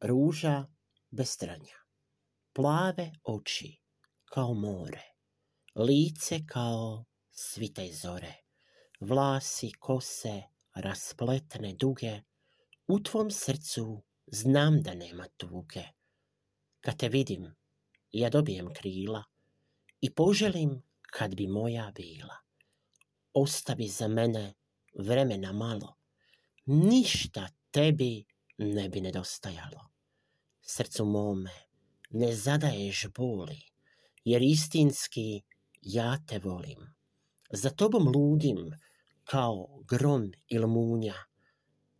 ruža bez tranja. Plave oči kao more, lice kao svite zore, vlasi kose raspletne duge, u tvom srcu znam da nema tuge. Kad te vidim, ja dobijem krila i poželim kad bi moja bila. Ostavi za mene vremena malo, ništa tebi ne bi nedostajalo. Srcu mome ne zadaješ boli, jer istinski ja te volim. Za tobom ludim kao grom ili munja,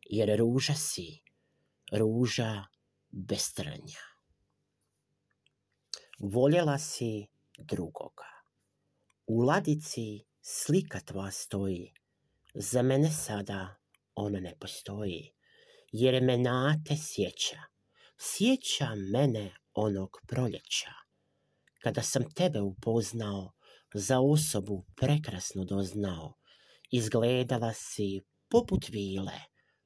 jer ruža si, ruža bez trnja. Voljela si drugoga. U ladici slika tva stoji, za mene sada ona ne postoji, jer me na te sjeća, sjeća mene onog proljeća. Kada sam tebe upoznao, za osobu prekrasno doznao, izgledala si poput vile,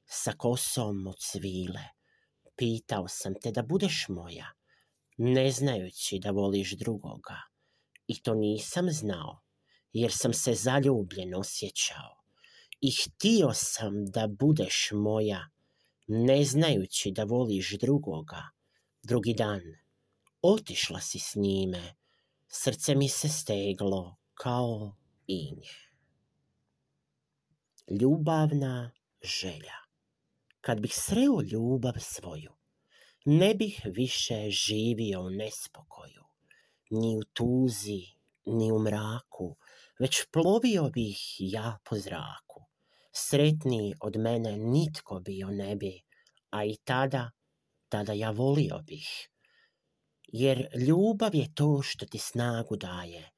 sa kosom od svile. Pitao sam te da budeš moja, ne znajući da voliš drugoga. I to nisam znao, jer sam se zaljubljen osjećao. I htio sam da budeš moja, ne znajući da voliš drugoga. Drugi dan, otišla si s njime, srce mi se steglo kao inje. Ljubavna želja. Kad bih sreo ljubav svoju, ne bih više živio u nespokoju, ni u tuzi, ni u mraku, već plovio bih ja po zraku. Sretniji od mene nitko bio ne bi, a i tada, tada ja volio bih. Jer ljubav je to što ti snagu daje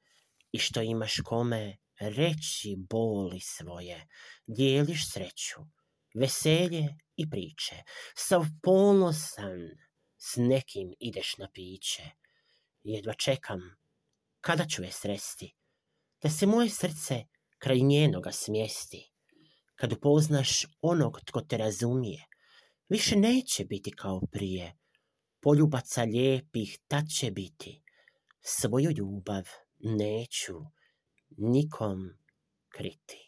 i što imaš kome reći boli svoje, dijeliš sreću, veselje i priče, sav ponosan s nekim ideš na piće. Jedva čekam, kada ću je sresti, da se moje srce kraj njenoga smjesti. Kad upoznaš onog tko te razumije, više neće biti kao prije. Poljubaca lijepih tad će biti. Svoju ljubav neću nikom kriti.